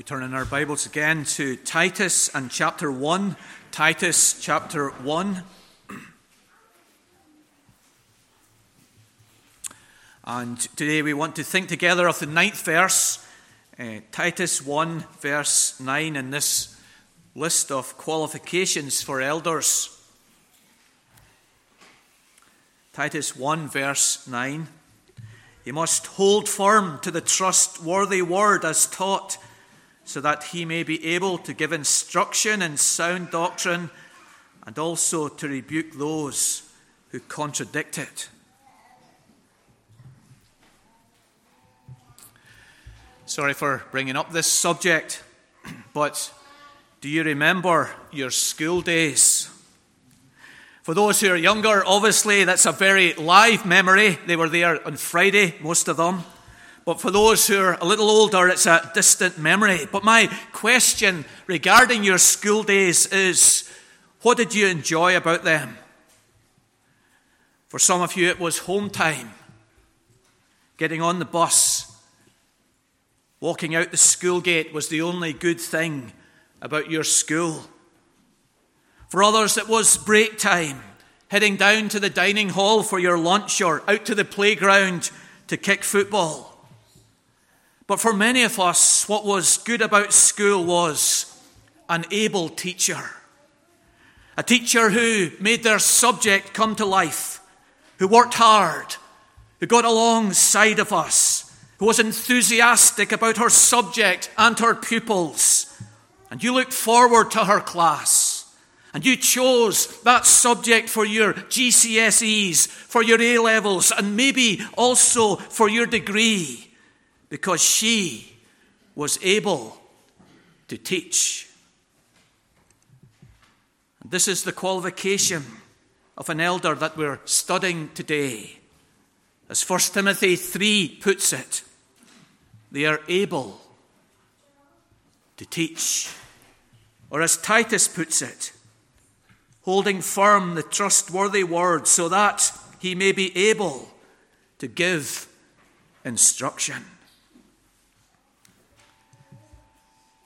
We turn in our Bibles again to Titus and chapter 1. Titus chapter 1. And today we want to think together of the ninth verse, uh, Titus 1, verse 9, in this list of qualifications for elders. Titus 1, verse 9. He must hold firm to the trustworthy word as taught, so that he may be able to give instruction in sound doctrine and also to rebuke those who contradict it. Sorry for bringing up this subject, but do you remember your school days? For those who are younger, obviously that's a very live memory. They were there on Friday, most of them. But for those who are a little older, it's a distant memory. But my question regarding your school days is what did you enjoy about them? For some of you, it was home time, getting on the bus, walking out the school gate was the only good thing about your school. For others, it was break time, heading down to the dining hall for your lunch or out to the playground to kick football. But for many of us, what was good about school was an able teacher. A teacher who made their subject come to life, who worked hard, who got alongside of us, who was enthusiastic about her subject and her pupils. And you looked forward to her class and you chose that subject for your GCSEs, for your A levels, and maybe also for your degree because she was able to teach. And this is the qualification of an elder that we're studying today. As 1 Timothy 3 puts it, they are able to teach. Or as Titus puts it, holding firm the trustworthy word so that he may be able to give instruction.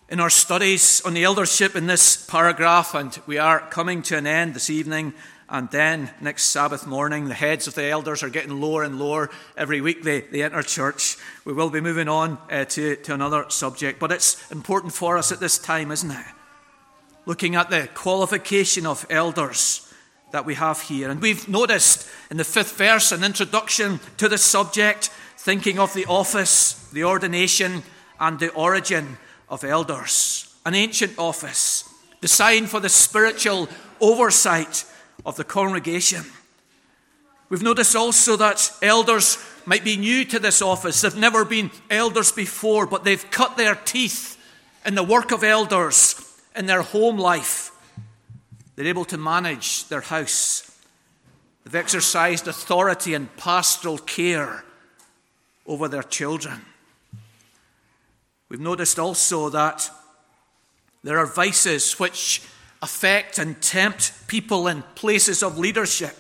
In our studies on the eldership in this paragraph, and we are coming to an end this evening, and then next Sabbath morning, the heads of the elders are getting lower and lower every week they, they enter church. We will be moving on uh, to, to another subject, but it's important for us at this time, isn't it? looking at the qualification of elders that we have here. And we've noticed in the fifth verse an introduction to the subject, thinking of the office, the ordination, and the origin of elders. An ancient office, the sign for the spiritual oversight of the congregation. We've noticed also that elders might be new to this office. They've never been elders before, but they've cut their teeth in the work of elders in their home life. They're able to manage their house. They've exercised authority and pastoral care over their children. We've noticed also that there are vices which affect and tempt people in places of leadership.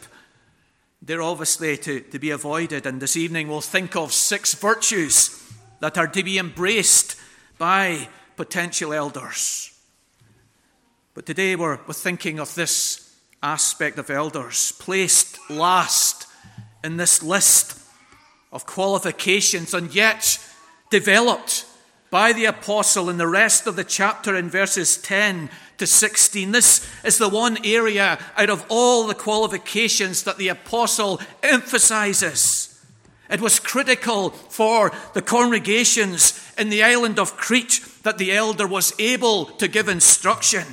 They're obviously to, to be avoided. And this evening we'll think of six virtues that are to be embraced by potential elders. But today we're, we're thinking of this aspect of elders, placed last in this list of qualifications, and yet developed by the apostle in the rest of the chapter in verses 10 to 16. This is the one area out of all the qualifications that the apostle emphasizes. It was critical for the congregations in the island of Crete that the elder was able to give instruction.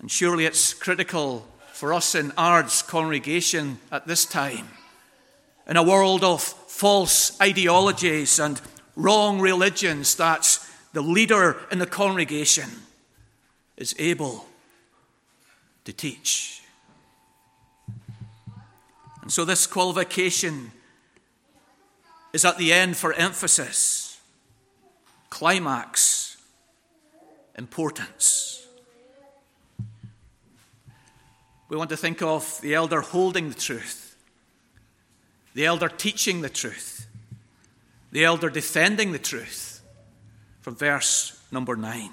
And surely it's critical for us in Ards congregation at this time, in a world of false ideologies and wrong religions, that the leader in the congregation is able to teach. And so this qualification is at the end for emphasis, climax, importance. We want to think of the elder holding the truth, the elder teaching the truth, the elder defending the truth, from verse number 9.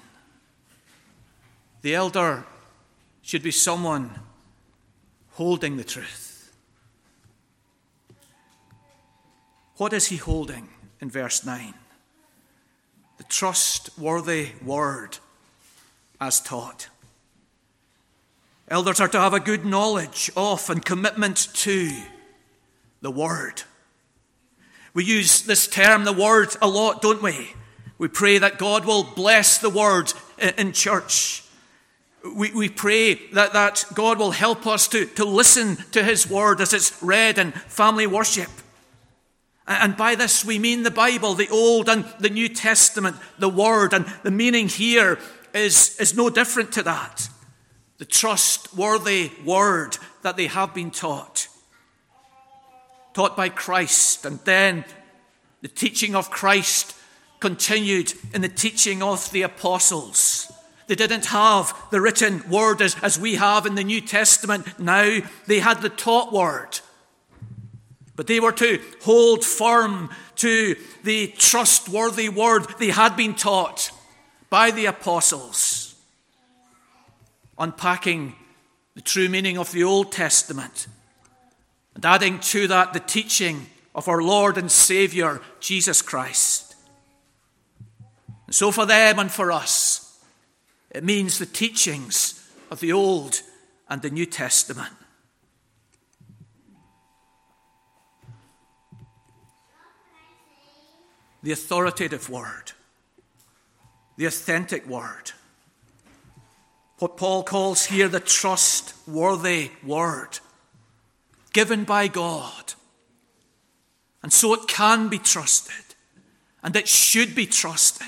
The elder should be someone holding the truth. What is he holding in verse 9? The trustworthy word as taught. Elders are to have a good knowledge of and commitment to the word. We use this term, the word, a lot, don't we? We pray that God will bless the word in church. We, we pray that, that God will help us to, to listen to his word as it's read in family worship. And by this we mean the Bible, the Old and the New Testament, the Word. And the meaning here is, is no different to that. The trustworthy Word that they have been taught. Taught by Christ, and then the teaching of Christ continued in the teaching of the apostles. They didn't have the written word as, as we have in the New Testament now, they had the taught word. But they were to hold firm to the trustworthy word they had been taught by the apostles, unpacking the true meaning of the Old Testament and adding to that the teaching of our Lord and Saviour, Jesus Christ. And so, for them and for us, it means the teachings of the Old and the New Testament. the authoritative word, the authentic word. What Paul calls here the trustworthy word, given by God. And so it can be trusted, and it should be trusted.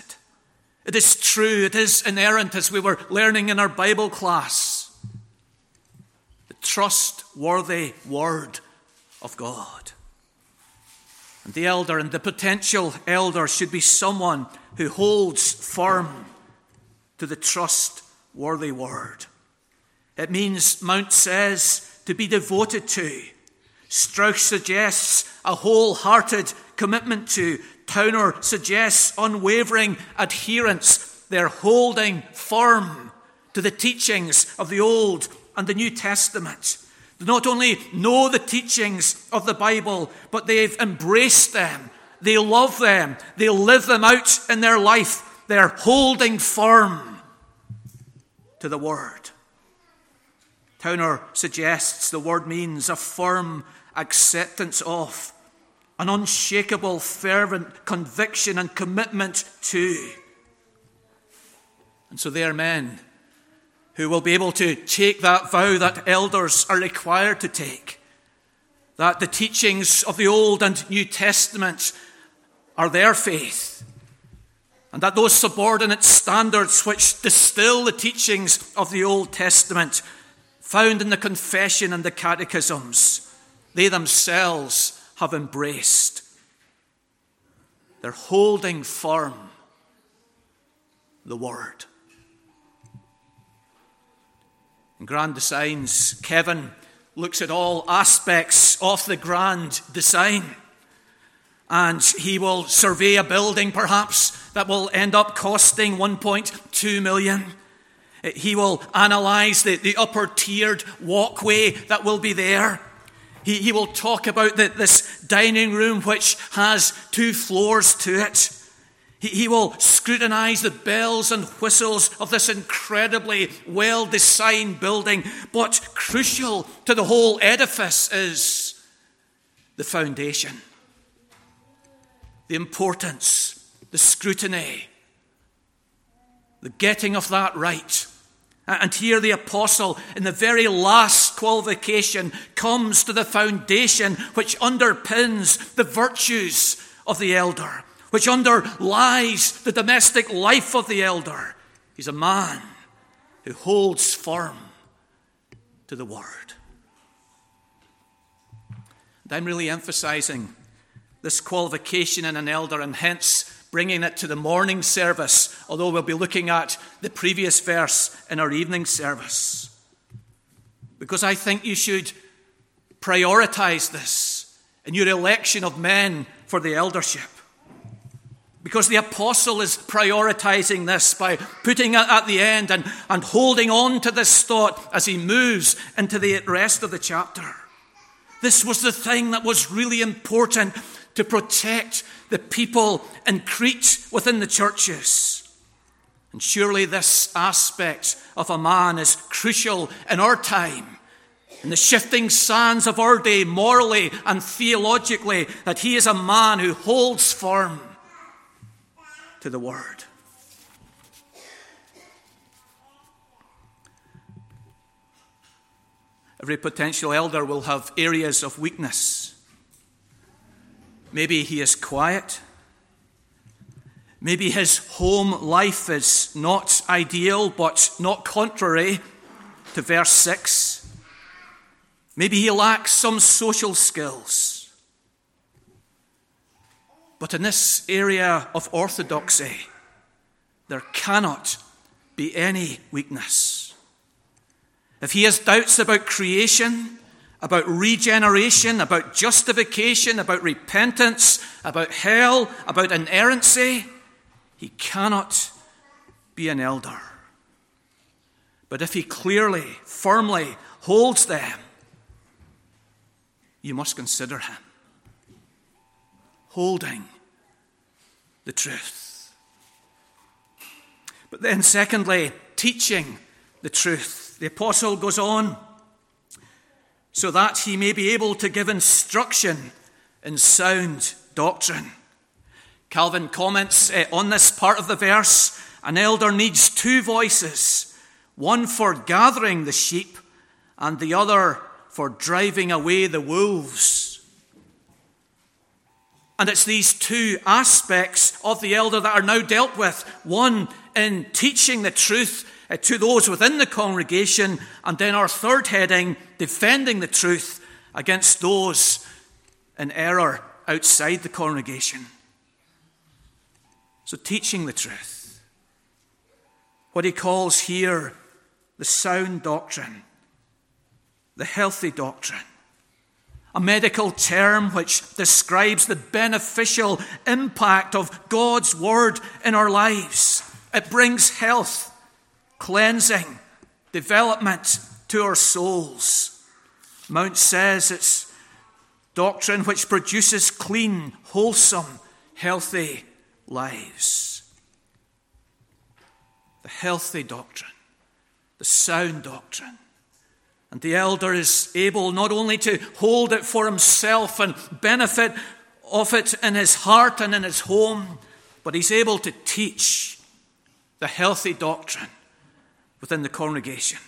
It is true, it is inerrant, as we were learning in our Bible class. The trustworthy word of God. And the elder and the potential elder should be someone who holds firm to the trustworthy word. It means, Mounce says, to be devoted to. Strauch suggests a wholehearted commitment to. Towner suggests unwavering adherence. They're holding firm to the teachings of the Old and the New Testament. They not only know the teachings of the Bible, but they've embraced them. They love them. They live them out in their life. They're holding firm to the Word. Towner suggests the word means a firm acceptance of, an unshakable, fervent conviction and commitment to. And so they are men who will be able to take that vow that elders are required to take. That the teachings of the Old and New Testaments are their faith. And that those subordinate standards which distill the teachings of the Old Testament, found in the confession and the catechisms, they themselves have embraced. They're holding firm the Word. In grand designs, Kevin looks at all aspects of the grand design. And he will survey a building, perhaps, that will end up costing 1.2 million. He will analyze the, the upper tiered walkway that will be there. He, he will talk about the, this dining room, which has two floors to it. He will scrutinize the bells and whistles of this incredibly well designed building. But crucial to the whole edifice is the foundation, the importance, the scrutiny, the getting of that right. And here the apostle, in the very last qualification, comes to the foundation which underpins the virtues of the elder which underlies the domestic life of the elder. He's a man who holds firm to the word. And I'm really emphasizing this qualification in an elder and hence bringing it to the morning service, although we'll be looking at the previous verse in our evening service. Because I think you should prioritize this in your election of men for the eldership. Because the apostle is prioritizing this by putting it at the end and, and holding on to this thought as he moves into the rest of the chapter. This was the thing that was really important to protect the people in Crete within the churches. And surely this aspect of a man is crucial in our time, in the shifting sands of our day, morally and theologically, that he is a man who holds firm to the Word. Every potential elder will have areas of weakness. Maybe he is quiet. Maybe his home life is not ideal, but not contrary to verse 6. Maybe he lacks some social skills. But in this area of orthodoxy, there cannot be any weakness. If he has doubts about creation, about regeneration, about justification, about repentance, about hell, about inerrancy, he cannot be an elder. But if he clearly, firmly holds them, you must consider him holding the truth. But then, secondly, teaching the truth. The apostle goes on so that he may be able to give instruction in sound doctrine. Calvin comments uh, on this part of the verse an elder needs two voices one for gathering the sheep, and the other for driving away the wolves. And it's these two aspects of the elder that are now dealt with one in teaching the truth uh, to those within the congregation, and then our third heading, defending the truth against those in error outside the congregation. So, teaching the truth. What he calls here the sound doctrine, the healthy doctrine. A medical term which describes the beneficial impact of God's word in our lives. It brings health, cleansing, development to our souls. Mounce says it's doctrine which produces clean, wholesome, healthy lives. The healthy doctrine, the sound doctrine. And the elder is able not only to hold it for himself and benefit of it in his heart and in his home, but he's able to teach the healthy doctrine within the congregation.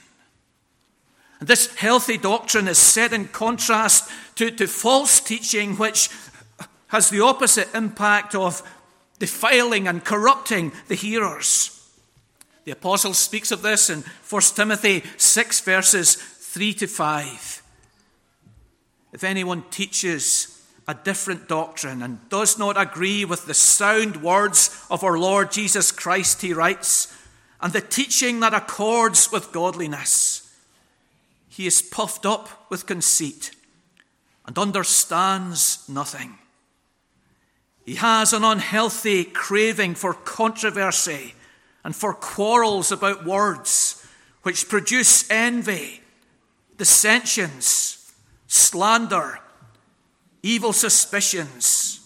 And this healthy doctrine is set in contrast to, to false teaching, which has the opposite impact of defiling and corrupting the hearers. The apostle speaks of this in 1 Timothy 6, verses 3 to 5. If anyone teaches a different doctrine and does not agree with the sound words of our Lord Jesus Christ, he writes, and the teaching that accords with godliness, he is puffed up with conceit and understands nothing he has an unhealthy craving for controversy and for quarrels about words, which produce envy, dissensions, slander, evil suspicions,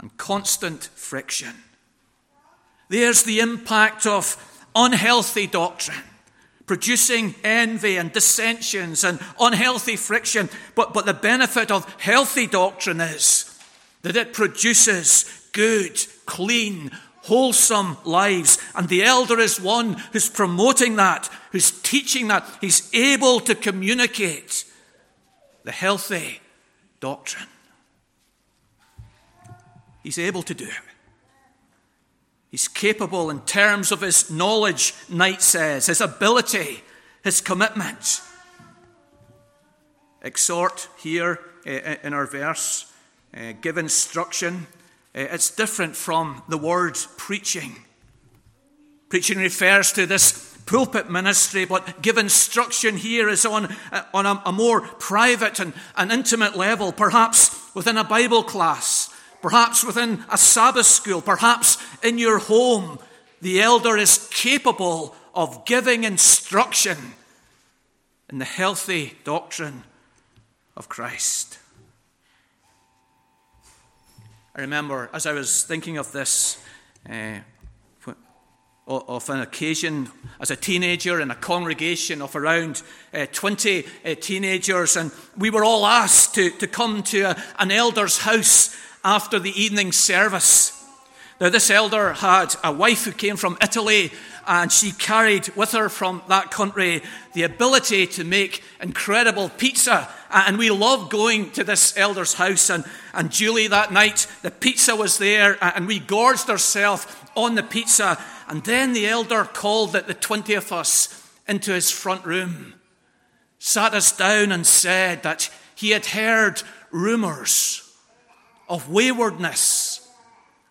and constant friction. There's the impact of unhealthy doctrine, producing envy and dissensions and unhealthy friction. But, but the benefit of healthy doctrine is that it produces good, clean, wholesome lives. And the elder is one who's promoting that, who's teaching that. He's able to communicate the healthy doctrine. He's able to do it. He's capable in terms of his knowledge, Knight says, his ability, his commitment. Exhort here eh, in our verse uh, give instruction. It's different from the word preaching. Preaching refers to this pulpit ministry, but give instruction here is on, on a, a more private and, and intimate level, perhaps within a Bible class, perhaps within a Sabbath school, perhaps in your home, the elder is capable of giving instruction in the healthy doctrine of Christ. I remember as I was thinking of this, uh, of an occasion as a teenager in a congregation of around uh, 20 uh, teenagers, and we were all asked to, to come to a, an elder's house after the evening service. Now, this elder had a wife who came from Italy, and she carried with her from that country the ability to make incredible pizza. And we loved going to this elder's house. And, and Julie, that night, the pizza was there, and we gorged ourselves on the pizza. And then the elder called the 20 of us into his front room, sat us down, and said that he had heard rumors of waywardness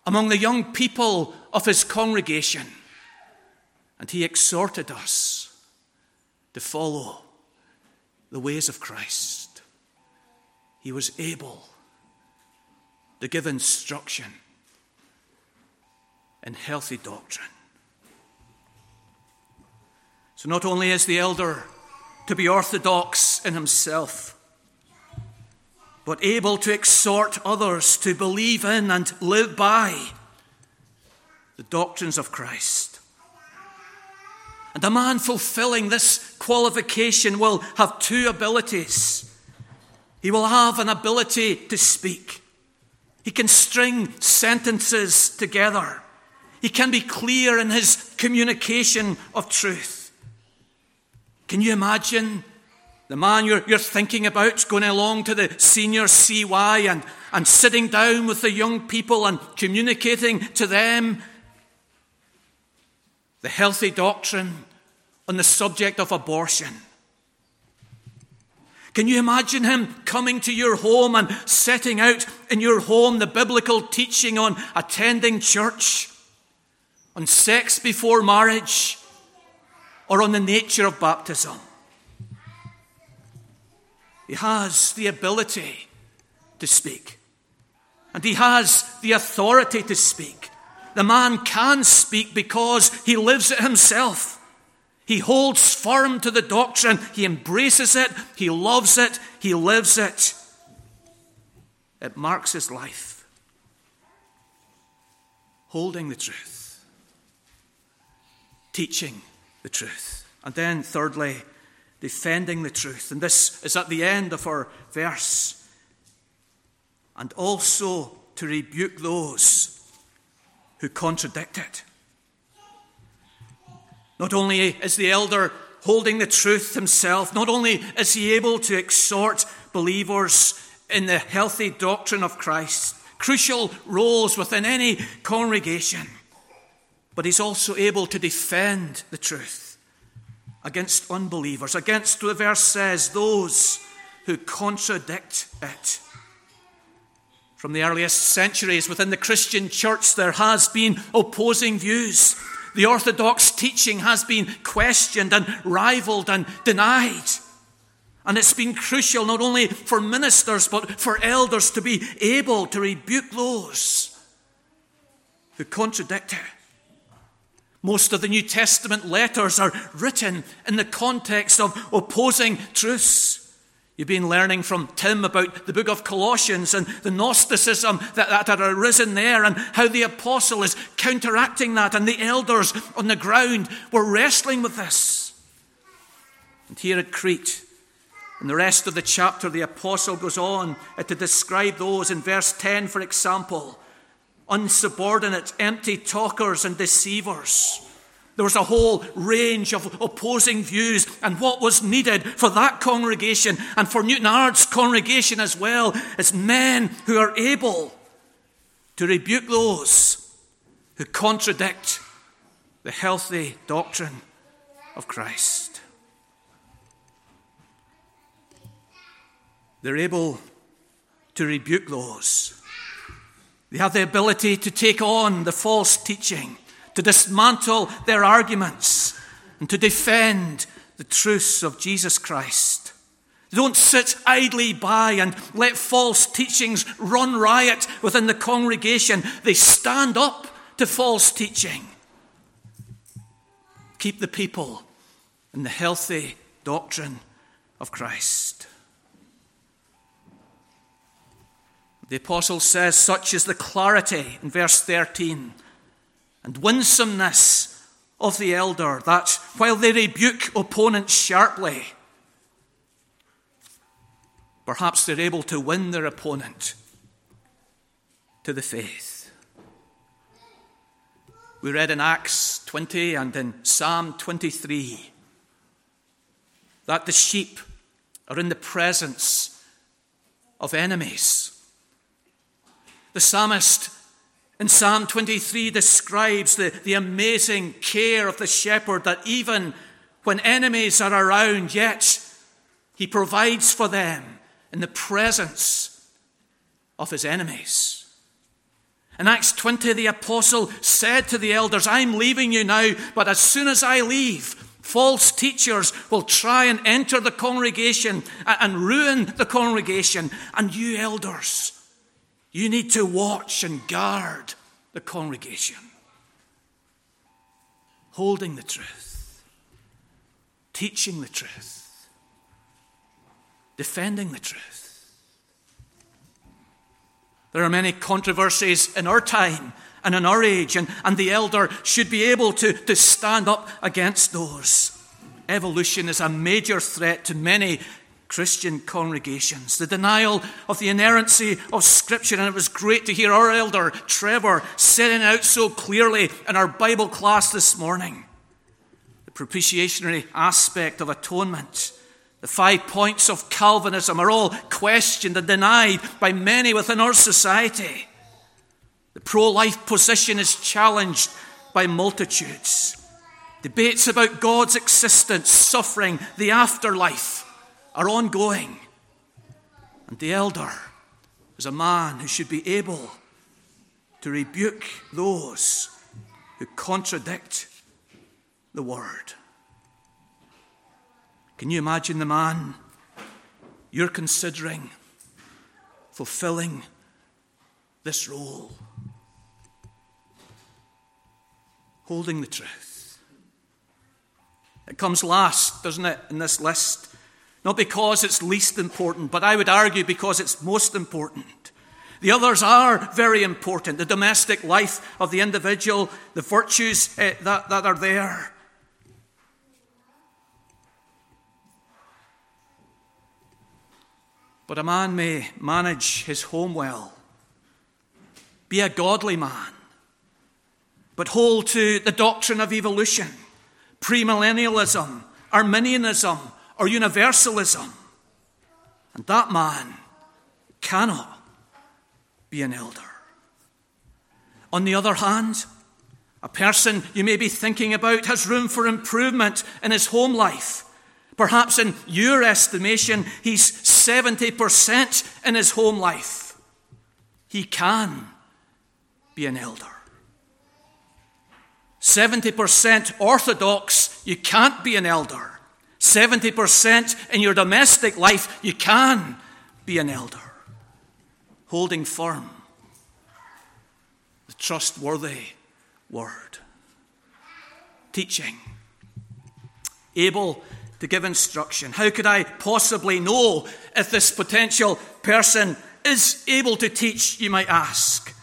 among the young people of his congregation. And he exhorted us to follow the ways of Christ. He was able to give instruction in healthy doctrine. So, not only is the elder to be orthodox in himself, but able to exhort others to believe in and live by the doctrines of Christ. And a man fulfilling this qualification will have two abilities. He will have an ability to speak. He can string sentences together. He can be clear in his communication of truth. Can you imagine the man you're, you're thinking about going along to the senior CY and, and sitting down with the young people and communicating to them the healthy doctrine on the subject of abortion. Can you imagine him coming to your home and setting out in your home the biblical teaching on attending church, on sex before marriage, or on the nature of baptism? He has the ability to speak. And he has the authority to speak. The man can speak because he lives it himself. He holds firm to the doctrine. He embraces it. He loves it. He lives it. It marks his life. Holding the truth. Teaching the truth. And then, thirdly, defending the truth. And this is at the end of our verse. And also to rebuke those who contradict it. Not only is the elder holding the truth himself, not only is he able to exhort believers in the healthy doctrine of Christ, crucial roles within any congregation, but he's also able to defend the truth against unbelievers, against, the verse says, those who contradict it. From the earliest centuries within the Christian church, there has been opposing views. The orthodox teaching has been questioned and rivaled and denied. And it's been crucial not only for ministers but for elders to be able to rebuke those who contradict it. Most of the New Testament letters are written in the context of opposing truths. You've been learning from Tim about the book of Colossians and the Gnosticism that, that had arisen there and how the apostle is counteracting that, and the elders on the ground were wrestling with this. And here at Crete, in the rest of the chapter, the apostle goes on to describe those in verse 10, for example unsubordinate, empty talkers, and deceivers. There was a whole range of opposing views, and what was needed for that congregation and for Newtownards congregation as well is men who are able to rebuke those who contradict the healthy doctrine of Christ. They're able to rebuke those they have the ability to take on the false teaching, to dismantle their arguments, and to defend the truths of Jesus Christ. They don't sit idly by and let false teachings run riot within the congregation. They stand up to false teaching. Keep the people in the healthy doctrine of Christ. The apostle says, such is the clarity in verse 13 and winsomeness of the elder, that while they rebuke opponents sharply, perhaps they're able to win their opponent to the faith. We read in Acts 20 and in Psalm 23 that the sheep are in the presence of enemies. The psalmist in Psalm 23 describes the, the amazing care of the shepherd that even when enemies are around, yet he provides for them in the presence of his enemies. In Acts 20, the apostle said to the elders, I'm leaving you now, but as soon as I leave, false teachers will try and enter the congregation and ruin the congregation. And you elders, you need to watch and guard the congregation, holding the truth, teaching the truth, defending the truth. There are many controversies in our time and in our age, and, and the elder should be able to, to stand up against those. Evolution is a major threat to many Christian congregations, the denial of the inerrancy of Scripture. And it was great to hear our elder, Trevor, setting out so clearly in our Bible class this morning. The propitiatory aspect of atonement, the five points of Calvinism are all questioned and denied by many within our society. The pro life position is challenged by multitudes. Debates about God's existence, suffering, the afterlife are ongoing. And the elder is a man who should be able to rebuke those who contradict the word. Can you imagine the man you're considering fulfilling this role? Holding the truth. It comes last, doesn't it, in this list? Not because it's least important, but I would argue because it's most important. The others are very important the domestic life of the individual, the virtues uh, that, that are there. But a man may manage his home well, be a godly man, but hold to the doctrine of evolution, premillennialism, Arminianism, or universalism. And that man cannot be an elder. On the other hand, a person you may be thinking about has room for improvement in his home life. Perhaps in your estimation, he's 70% in his home life. He can be an elder. 70% orthodox, you can't be an elder. 70% in your domestic life, you can be an elder. Holding firm the trustworthy word. Teaching. Able to give instruction. How could I possibly know if this potential person is able to teach, you might ask?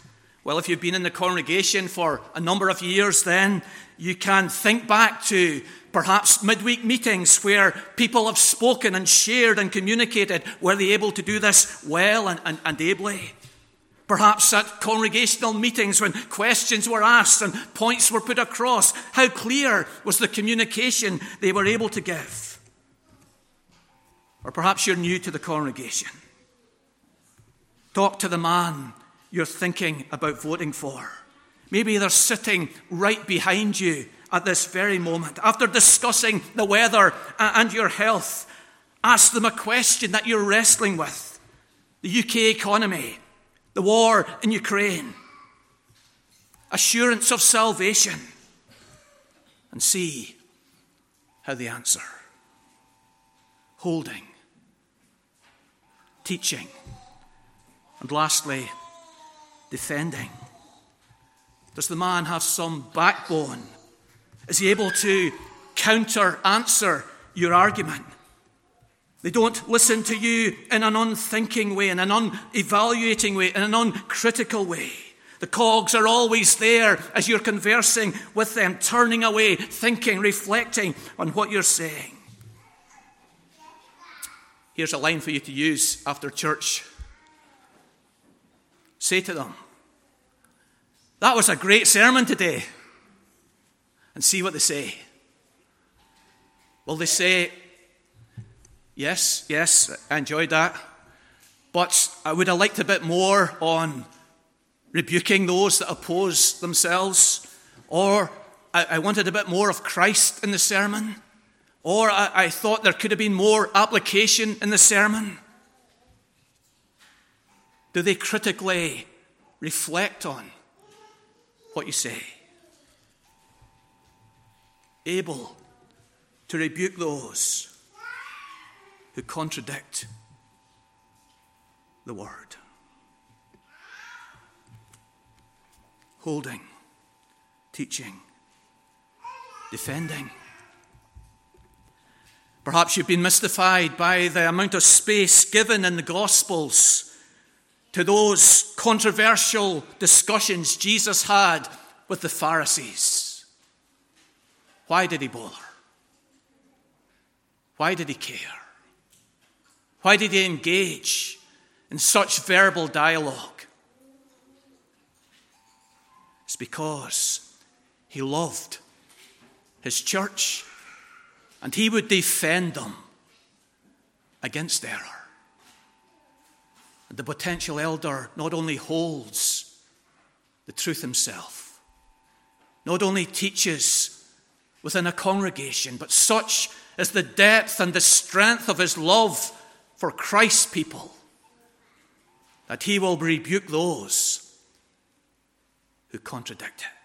Well, if you've been in the congregation for a number of years, then you can think back to perhaps midweek meetings where people have spoken and shared and communicated. Were they able to do this well and, and, and ably? Perhaps at congregational meetings when questions were asked and points were put across, how clear was the communication they were able to give? Or perhaps you're new to the congregation. Talk to the man you're thinking about voting for. Maybe they're sitting right behind you at this very moment, after discussing the weather uh, and your health, ask them a question that you're wrestling with the UK economy, the war in Ukraine, assurance of salvation, and see how they answer. Holding teaching. And lastly, defending. Does the man have some backbone? Is he able to counter answer your argument? They don't listen to you in an unthinking way, in an unevaluating way, in an uncritical way. The cogs are always there as you're conversing with them, turning away, thinking, reflecting on what you're saying. Here's a line for you to use after church. Say to them, That was a great sermon today. And see what they say. Will they say, Yes, yes, I enjoyed that. But I would have liked a bit more on rebuking those that oppose themselves. Or I, I wanted a bit more of Christ in the sermon. Or I, I thought there could have been more application in the sermon. Do they critically reflect on what you say? Able to rebuke those who contradict the word. Holding, teaching, defending. Perhaps you've been mystified by the amount of space given in the Gospels to those controversial discussions Jesus had with the Pharisees. Why did he bother? Why did he care? Why did he engage in such verbal dialogue? It's because he loved his church and he would defend them against error. And the potential elder not only holds the truth himself, not only teaches within a congregation, but such is the depth and the strength of his love for Christ's people that he will rebuke those who contradict it.